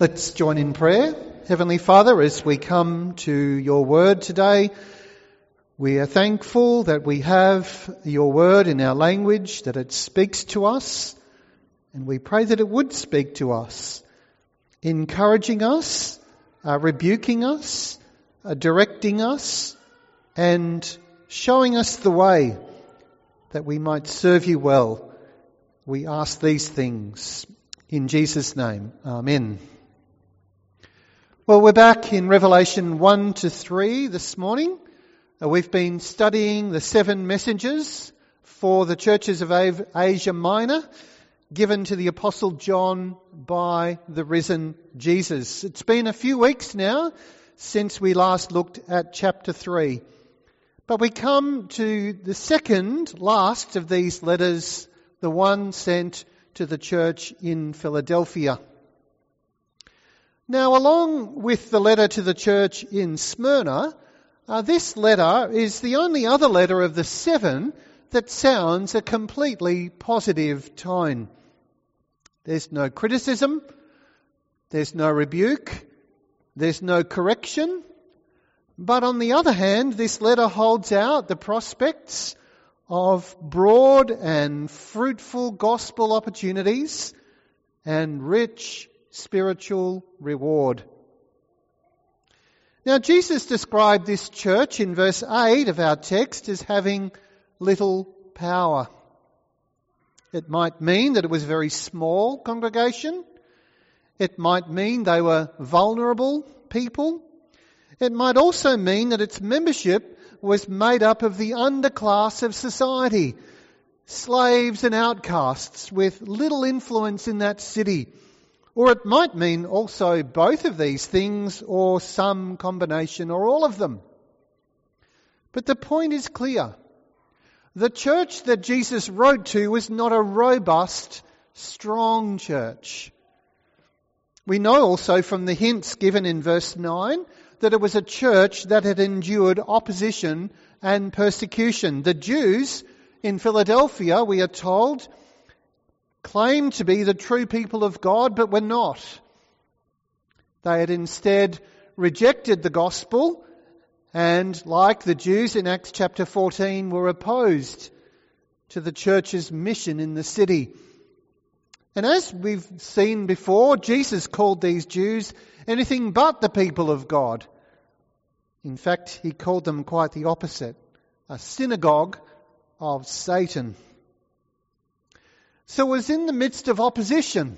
Let's join in prayer. Heavenly Father, as we come to your word today, we are thankful that we have your word in our language, that it speaks to us, and we pray that it would speak to us, encouraging us, uh, rebuking us, uh, directing us, and showing us the way that we might serve you well. We ask these things in Jesus' name. Amen. Well, we're back in Revelation 1 to 3 this morning. Uh, we've been studying the seven messengers for the churches of Asia Minor given to the Apostle John by the risen Jesus. It's been a few weeks now since we last looked at chapter 3. But we come to the second last of these letters, the one sent to the church in Philadelphia. Now, along with the letter to the church in Smyrna, uh, this letter is the only other letter of the seven that sounds a completely positive tone. There's no criticism, there's no rebuke, there's no correction. But on the other hand, this letter holds out the prospects of broad and fruitful gospel opportunities and rich spiritual reward. Now, Jesus described this church in verse 8 of our text as having little power. It might mean that it was a very small congregation. It might mean they were vulnerable people. It might also mean that its membership was made up of the underclass of society, slaves and outcasts with little influence in that city or it might mean also both of these things or some combination or all of them. But the point is clear. The church that Jesus wrote to was not a robust, strong church. We know also from the hints given in verse 9 that it was a church that had endured opposition and persecution. The Jews in Philadelphia, we are told, claimed to be the true people of God, but were not. They had instead rejected the gospel and, like the Jews in Acts chapter 14, were opposed to the church's mission in the city. And as we've seen before, Jesus called these Jews anything but the people of God. In fact, he called them quite the opposite a synagogue of Satan. So it was in the midst of opposition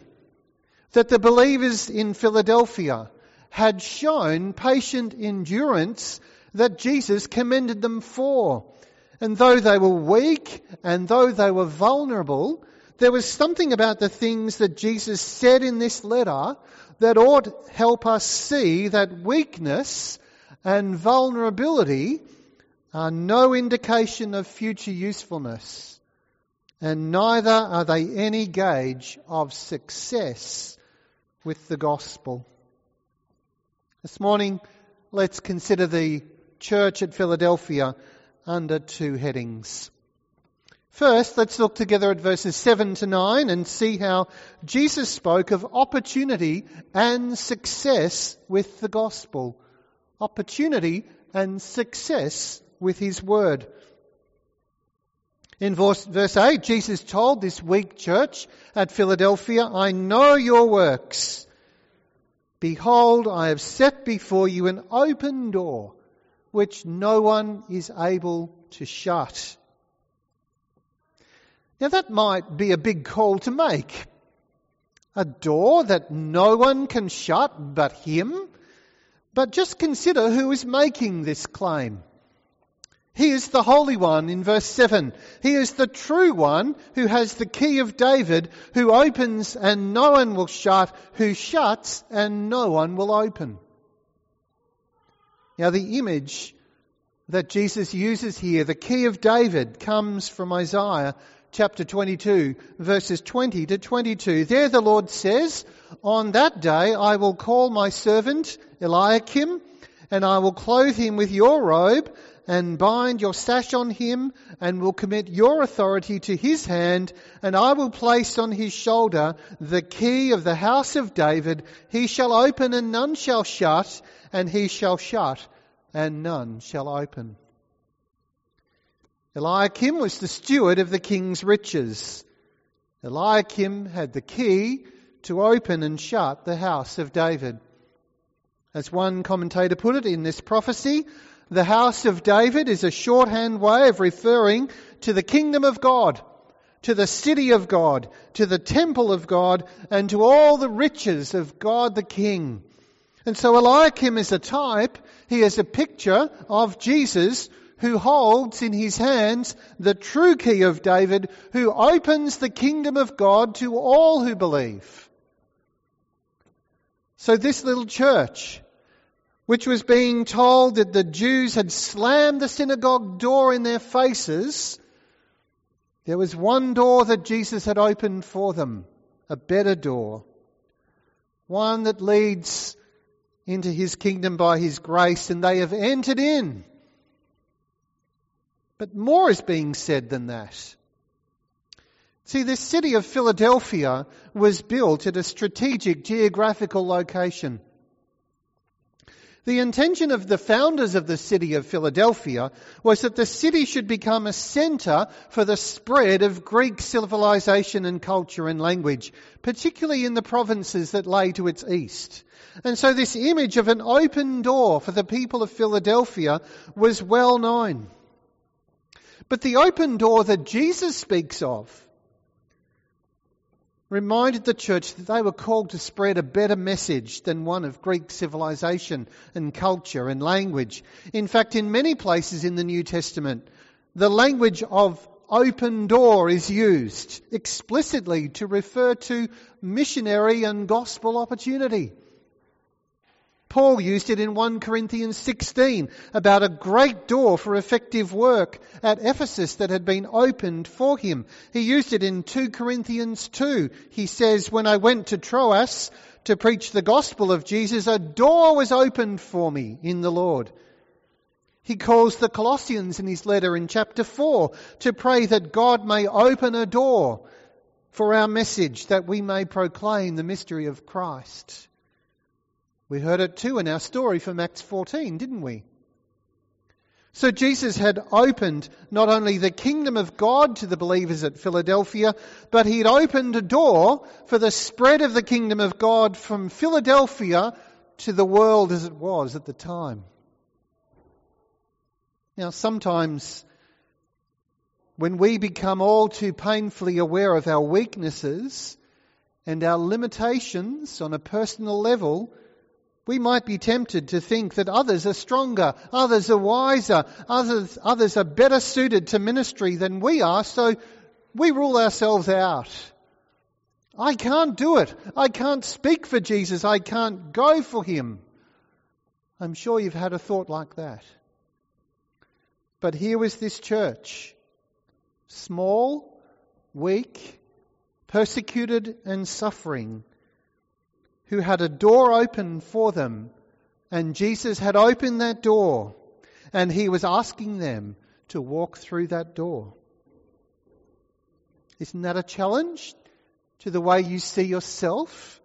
that the believers in Philadelphia had shown patient endurance that Jesus commended them for. And though they were weak and though they were vulnerable, there was something about the things that Jesus said in this letter that ought help us see that weakness and vulnerability are no indication of future usefulness and neither are they any gauge of success with the gospel. This morning, let's consider the church at Philadelphia under two headings. First, let's look together at verses 7 to 9 and see how Jesus spoke of opportunity and success with the gospel. Opportunity and success with his word. In verse, verse 8, Jesus told this weak church at Philadelphia, I know your works. Behold, I have set before you an open door which no one is able to shut. Now that might be a big call to make. A door that no one can shut but him. But just consider who is making this claim. He is the Holy One in verse 7. He is the true one who has the key of David, who opens and no one will shut, who shuts and no one will open. Now the image that Jesus uses here, the key of David, comes from Isaiah chapter 22, verses 20 to 22. There the Lord says, On that day I will call my servant Eliakim, and I will clothe him with your robe, and bind your sash on him and will commit your authority to his hand and I will place on his shoulder the key of the house of David. He shall open and none shall shut and he shall shut and none shall open. Eliakim was the steward of the king's riches. Eliakim had the key to open and shut the house of David. As one commentator put it in this prophecy, the house of David is a shorthand way of referring to the kingdom of God, to the city of God, to the temple of God, and to all the riches of God the King. And so Eliakim is a type, he is a picture of Jesus who holds in his hands the true key of David, who opens the kingdom of God to all who believe. So this little church, which was being told that the Jews had slammed the synagogue door in their faces, there was one door that Jesus had opened for them, a better door, one that leads into his kingdom by his grace, and they have entered in. But more is being said than that. See, this city of Philadelphia was built at a strategic geographical location. The intention of the founders of the city of Philadelphia was that the city should become a center for the spread of Greek civilization and culture and language, particularly in the provinces that lay to its east. And so this image of an open door for the people of Philadelphia was well known. But the open door that Jesus speaks of reminded the church that they were called to spread a better message than one of Greek civilization and culture and language. In fact, in many places in the New Testament, the language of open door is used explicitly to refer to missionary and gospel opportunity. Paul used it in 1 Corinthians 16 about a great door for effective work at Ephesus that had been opened for him. He used it in 2 Corinthians 2. He says, When I went to Troas to preach the gospel of Jesus, a door was opened for me in the Lord. He calls the Colossians in his letter in chapter 4 to pray that God may open a door for our message that we may proclaim the mystery of Christ. We heard it too in our story from Acts 14, didn't we? So Jesus had opened not only the kingdom of God to the believers at Philadelphia, but he had opened a door for the spread of the kingdom of God from Philadelphia to the world as it was at the time. Now, sometimes when we become all too painfully aware of our weaknesses and our limitations on a personal level, we might be tempted to think that others are stronger, others are wiser, others, others are better suited to ministry than we are, so we rule ourselves out. I can't do it. I can't speak for Jesus. I can't go for him. I'm sure you've had a thought like that. But here was this church, small, weak, persecuted and suffering, who had a door open for them, and Jesus had opened that door, and he was asking them to walk through that door. Isn't that a challenge to the way you see yourself?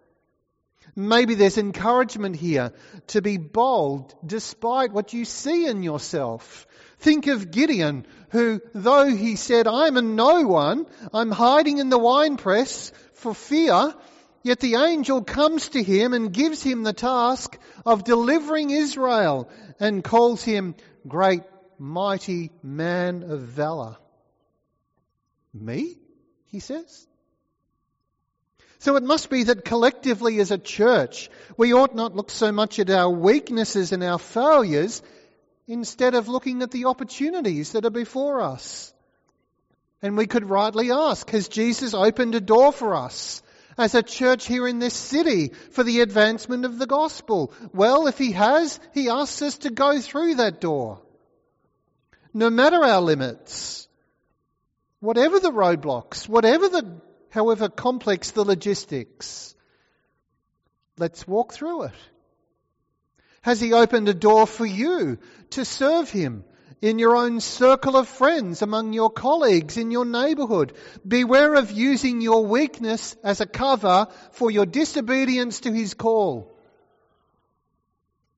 Maybe there's encouragement here to be bold despite what you see in yourself. Think of Gideon, who, though he said, I'm a no one, I'm hiding in the winepress for fear, Yet the angel comes to him and gives him the task of delivering Israel and calls him great, mighty man of valor. Me? He says. So it must be that collectively as a church, we ought not look so much at our weaknesses and our failures instead of looking at the opportunities that are before us. And we could rightly ask, has Jesus opened a door for us? As a church here in this city for the advancement of the gospel? Well, if he has, he asks us to go through that door. No matter our limits, whatever the roadblocks, whatever the, however complex the logistics, let's walk through it. Has he opened a door for you to serve him in your own circle of friends, among your colleagues, in your neighborhood. Beware of using your weakness as a cover for your disobedience to his call.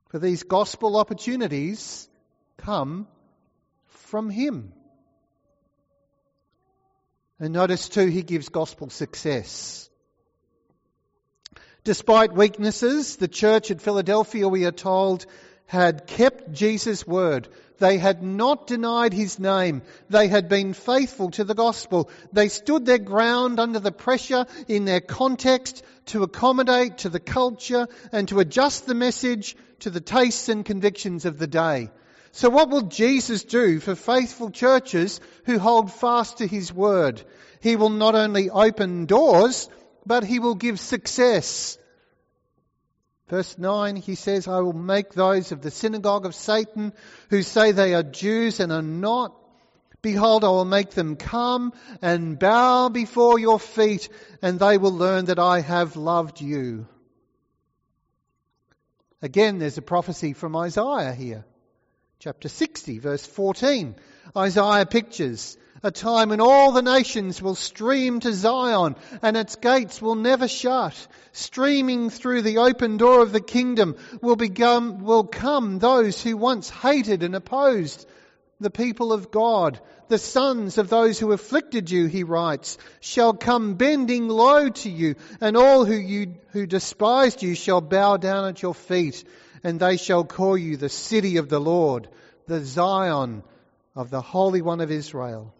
For these gospel opportunities come from him. And notice too, he gives gospel success. Despite weaknesses, the church at Philadelphia, we are told, had kept Jesus' word. They had not denied his name. They had been faithful to the gospel. They stood their ground under the pressure in their context to accommodate to the culture and to adjust the message to the tastes and convictions of the day. So what will Jesus do for faithful churches who hold fast to his word? He will not only open doors, but he will give success Verse 9, he says, I will make those of the synagogue of Satan who say they are Jews and are not. Behold, I will make them come and bow before your feet, and they will learn that I have loved you. Again, there's a prophecy from Isaiah here. Chapter 60, verse 14. Isaiah pictures a time when all the nations will stream to Zion and its gates will never shut. Streaming through the open door of the kingdom will become, will come those who once hated and opposed the people of God. The sons of those who afflicted you, he writes, shall come bending low to you and all who you, who despised you shall bow down at your feet and they shall call you the city of the Lord, the Zion of the Holy One of Israel.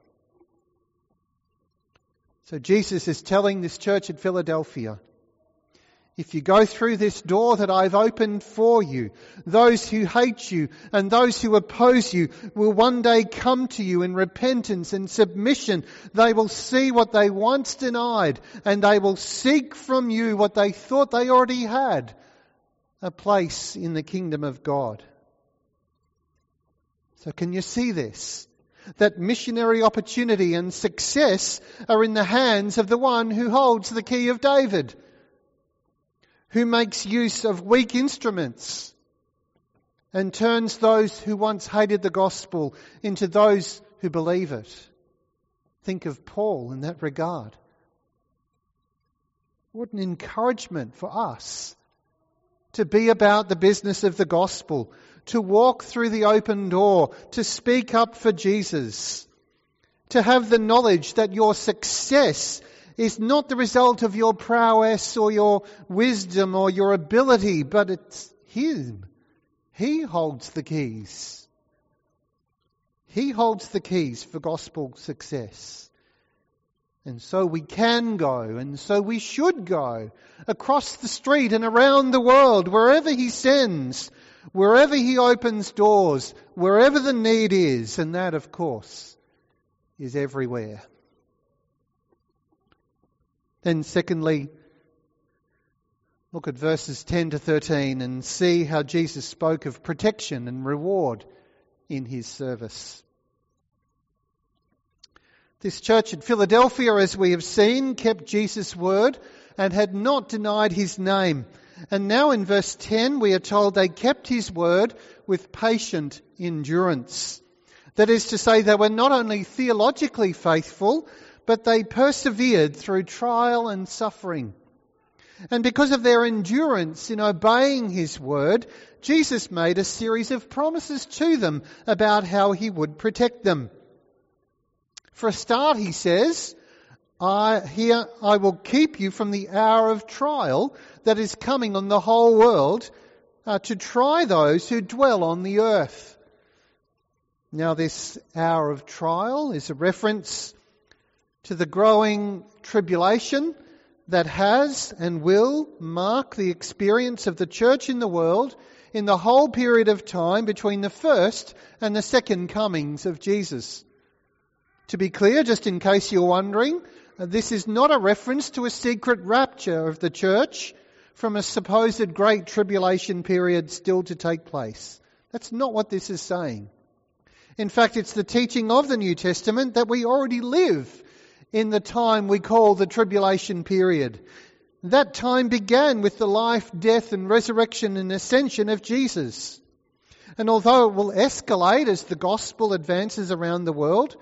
So Jesus is telling this church at Philadelphia, if you go through this door that I've opened for you, those who hate you and those who oppose you will one day come to you in repentance and submission. They will see what they once denied and they will seek from you what they thought they already had, a place in the kingdom of God. So can you see this? That missionary opportunity and success are in the hands of the one who holds the key of David, who makes use of weak instruments and turns those who once hated the gospel into those who believe it. Think of Paul in that regard. What an encouragement for us to be about the business of the gospel, to walk through the open door, to speak up for Jesus, to have the knowledge that your success is not the result of your prowess or your wisdom or your ability, but it's Him. He holds the keys. He holds the keys for gospel success. And so we can go, and so we should go across the street and around the world, wherever He sends, wherever He opens doors, wherever the need is, and that, of course, is everywhere. Then, secondly, look at verses 10 to 13 and see how Jesus spoke of protection and reward in His service. This church at Philadelphia, as we have seen, kept Jesus' word and had not denied his name. And now in verse 10, we are told they kept his word with patient endurance. That is to say, they were not only theologically faithful, but they persevered through trial and suffering. And because of their endurance in obeying his word, Jesus made a series of promises to them about how he would protect them. For a start, he says, I, here I will keep you from the hour of trial that is coming on the whole world uh, to try those who dwell on the earth. Now, this hour of trial is a reference to the growing tribulation that has and will mark the experience of the church in the world in the whole period of time between the first and the second comings of Jesus. To be clear, just in case you're wondering, this is not a reference to a secret rapture of the church from a supposed great tribulation period still to take place. That's not what this is saying. In fact, it's the teaching of the New Testament that we already live in the time we call the tribulation period. That time began with the life, death, and resurrection and ascension of Jesus. And although it will escalate as the gospel advances around the world,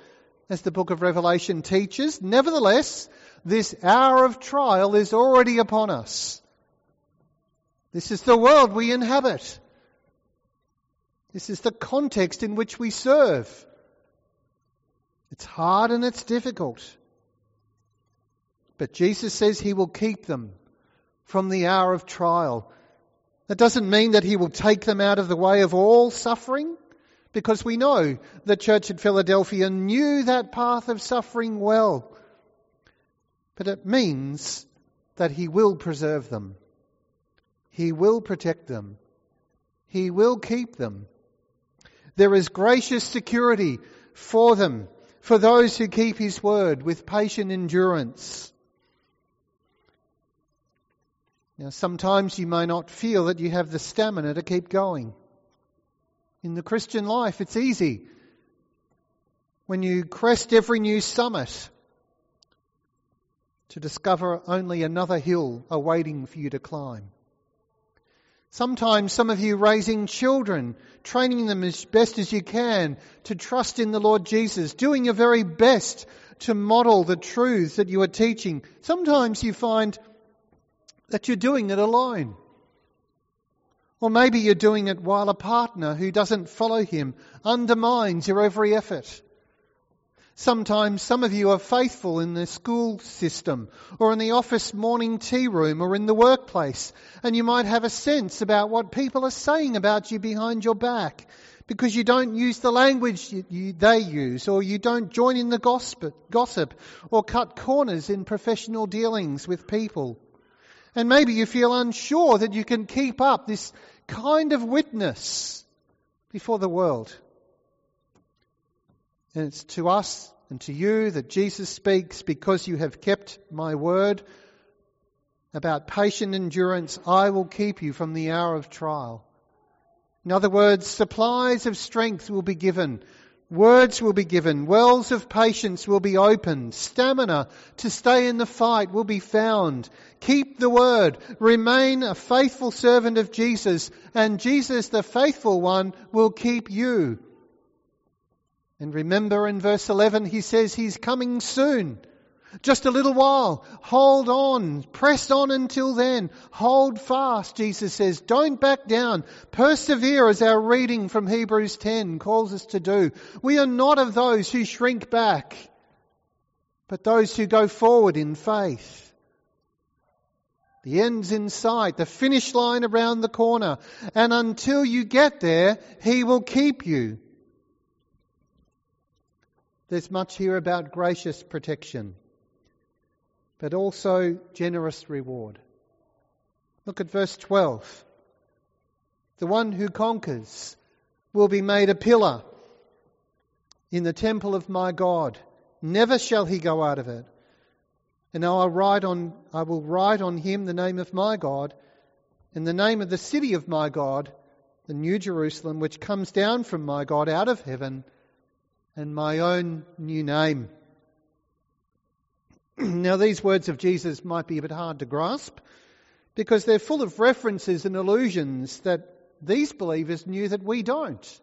as the book of Revelation teaches, nevertheless, this hour of trial is already upon us. This is the world we inhabit. This is the context in which we serve. It's hard and it's difficult. But Jesus says he will keep them from the hour of trial. That doesn't mean that he will take them out of the way of all suffering, because we know the church at Philadelphia knew that path of suffering well. But it means that he will preserve them. He will protect them. He will keep them. There is gracious security for them, for those who keep His word with patient endurance. Now, sometimes you may not feel that you have the stamina to keep going. In the Christian life, it's easy. When you crest every new summit, to discover only another hill awaiting for you to climb. Sometimes some of you raising children, training them as best as you can to trust in the Lord Jesus, doing your very best to model the truths that you are teaching. Sometimes you find that you're doing it alone. Or maybe you're doing it while a partner who doesn't follow him undermines your every effort. Sometimes some of you are faithful in the school system or in the office morning tea room or in the workplace and you might have a sense about what people are saying about you behind your back because you don't use the language you, you, they use or you don't join in the gossip, gossip or cut corners in professional dealings with people. And maybe you feel unsure that you can keep up this kind of witness before the world. And it's to us and to you that Jesus speaks because you have kept my word about patient endurance. I will keep you from the hour of trial. In other words, supplies of strength will be given. Words will be given. Wells of patience will be opened. Stamina to stay in the fight will be found. Keep the word. Remain a faithful servant of Jesus. And Jesus, the faithful one, will keep you. And remember in verse 11, he says he's coming soon. Just a little while. Hold on. Press on until then. Hold fast, Jesus says. Don't back down. Persevere as our reading from Hebrews 10 calls us to do. We are not of those who shrink back, but those who go forward in faith. The end's in sight, the finish line around the corner. And until you get there, He will keep you. There's much here about gracious protection, but also generous reward. Look at verse 12. The one who conquers will be made a pillar in the temple of my God. Never shall he go out of it. And I will write on, I will write on him the name of my God and the name of the city of my God, the New Jerusalem, which comes down from my God out of heaven and my own new name. now, these words of Jesus might be a bit hard to grasp because they're full of references and allusions that these believers knew that we don't.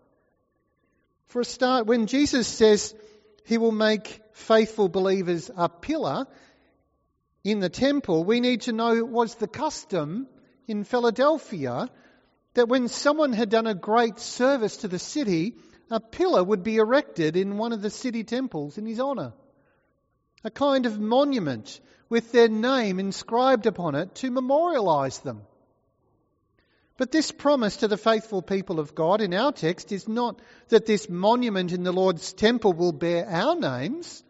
For a start, when Jesus says he will make faithful believers a pillar in the temple, we need to know was the custom in Philadelphia that when someone had done a great service to the city, a pillar would be erected in one of the city temples in his honour. A kind of monument with their name inscribed upon it to memorialise them. But this promise to the faithful people of God in our text is not that this monument in the Lord's temple will bear our names,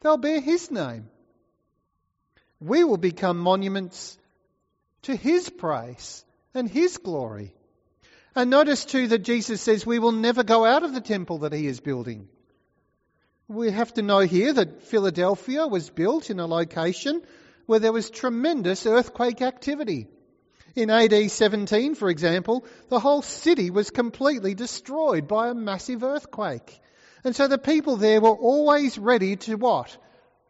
they'll bear His name. We will become monuments to His praise and His glory. And notice too that Jesus says we will never go out of the temple that he is building. We have to know here that Philadelphia was built in a location where there was tremendous earthquake activity. In AD 17, for example, the whole city was completely destroyed by a massive earthquake. And so the people there were always ready to what?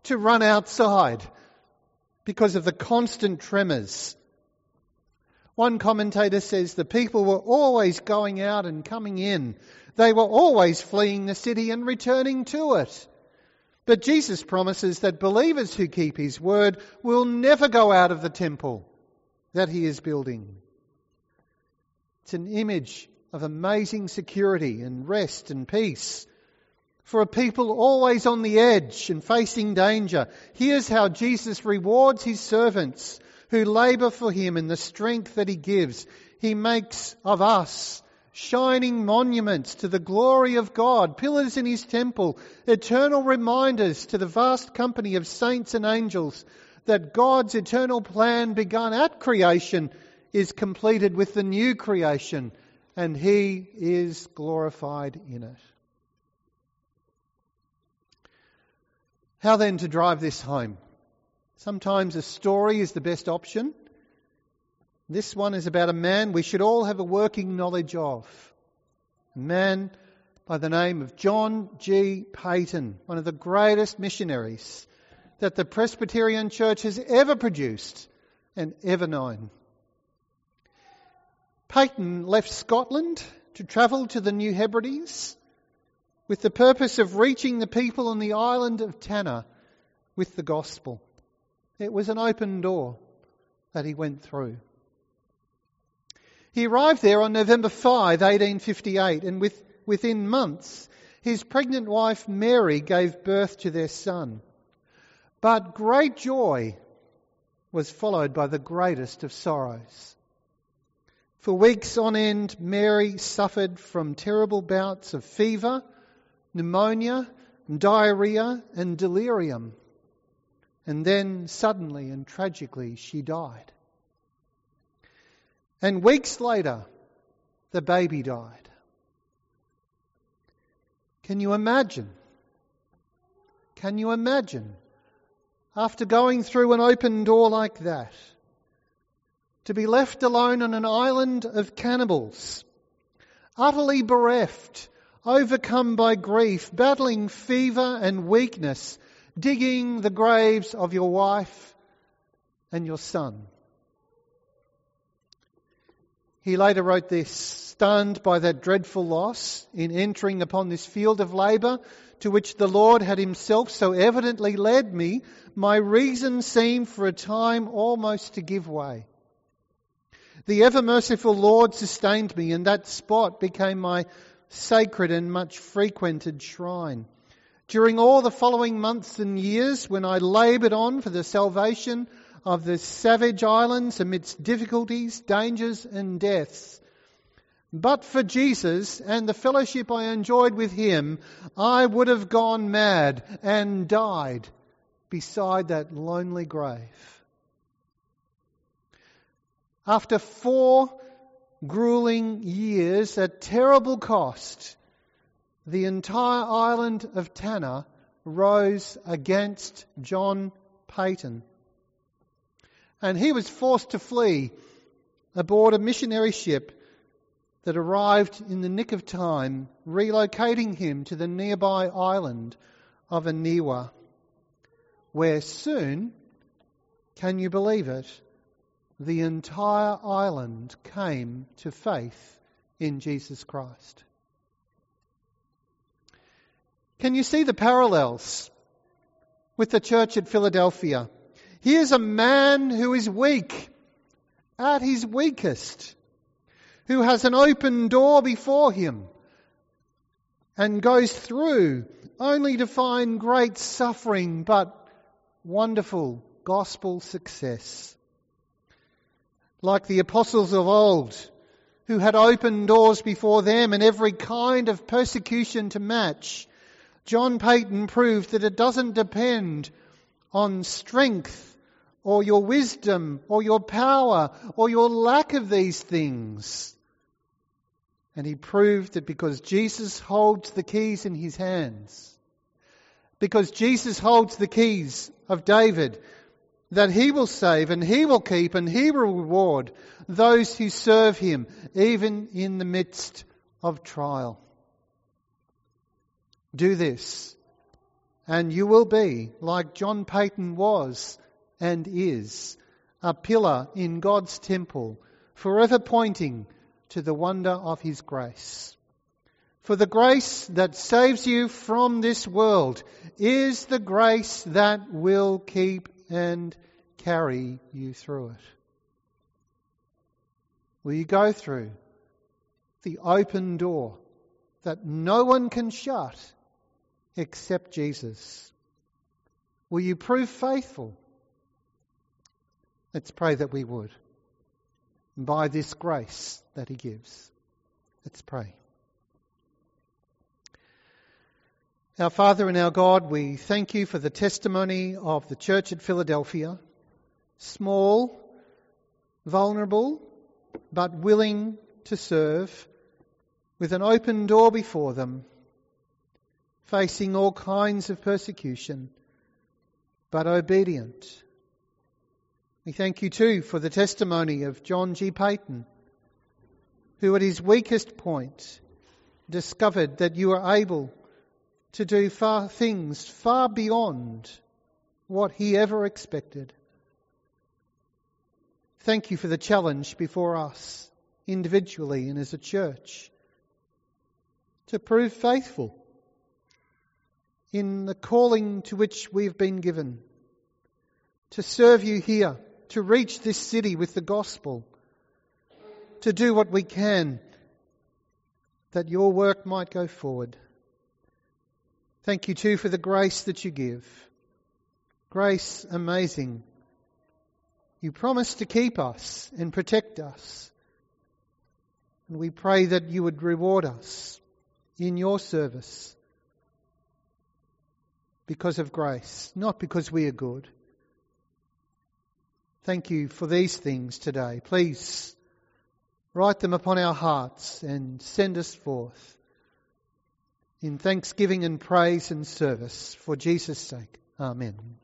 To run outside because of the constant tremors One commentator says the people were always going out and coming in. They were always fleeing the city and returning to it. But Jesus promises that believers who keep his word will never go out of the temple that he is building. It's an image of amazing security and rest and peace. For a people always on the edge and facing danger, here's how Jesus rewards his servants who labour for him in the strength that he gives. He makes of us shining monuments to the glory of God, pillars in his temple, eternal reminders to the vast company of saints and angels that God's eternal plan begun at creation is completed with the new creation and he is glorified in it. How then to drive this home? Sometimes a story is the best option. This one is about a man we should all have a working knowledge of. A man by the name of John G. Paton, one of the greatest missionaries that the Presbyterian Church has ever produced and ever known. Paton left Scotland to travel to the New Hebrides with the purpose of reaching the people on the island of Tanna with the gospel. It was an open door that he went through. He arrived there on November 5, 1858, and with, within months, his pregnant wife Mary gave birth to their son. But great joy was followed by the greatest of sorrows. For weeks on end, Mary suffered from terrible bouts of fever, pneumonia, diarrhea, and delirium. And then suddenly and tragically, she died. And weeks later, the baby died. Can you imagine? Can you imagine? After going through an open door like that, to be left alone on an island of cannibals, utterly bereft, overcome by grief, battling fever and weakness, digging the graves of your wife and your son. He later wrote this, stunned by that dreadful loss in entering upon this field of labour to which the Lord had himself so evidently led me, my reason seemed for a time almost to give way. The ever merciful Lord sustained me, and that spot became my sacred and much frequented shrine. During all the following months and years, when I laboured on for the salvation of the savage islands amidst difficulties, dangers, and deaths, but for Jesus and the fellowship I enjoyed with him, I would have gone mad and died beside that lonely grave. After four grueling years at terrible cost, the entire island of Tanna rose against John Paton. And he was forced to flee aboard a missionary ship that arrived in the nick of time, relocating him to the nearby island of Aniwa, where soon, can you believe it, the entire island came to faith in Jesus Christ. Can you see the parallels with the church at Philadelphia? Here's a man who is weak, at his weakest, who has an open door before him and goes through only to find great suffering but wonderful gospel success like the apostles of old, who had open doors before them and every kind of persecution to match, John Paton proved that it doesn't depend on strength or your wisdom or your power or your lack of these things. And he proved that because Jesus holds the keys in his hands, because Jesus holds the keys of David, that he will save and he will keep and he will reward those who serve him, even in the midst of trial. Do this, and you will be, like John Paton was and is, a pillar in God's temple, forever pointing to the wonder of His grace. For the grace that saves you from this world is the grace that will keep and carry you through it. Will you go through the open door that no one can shut except Jesus? Will you prove faithful? Let's pray that we would. By this grace that He gives. Let's pray. Our Father and our God, we thank you for the testimony of the church at Philadelphia. Small, vulnerable, but willing to serve, with an open door before them, facing all kinds of persecution, but obedient. We thank you too for the testimony of John G. Paton, who at his weakest point discovered that you are able to do far things far beyond what he ever expected. Thank you for the challenge before us, individually and as a church, to prove faithful in the calling to which we've been given, to serve you here, to reach this city with the gospel, to do what we can that your work might go forward. Thank you too for the grace that you give. Grace amazing. You promise to keep us and protect us. And we pray that you would reward us in your service because of grace, not because we are good. Thank you for these things today. Please write them upon our hearts and send us forth in thanksgiving and praise and service for Jesus' sake. Amen.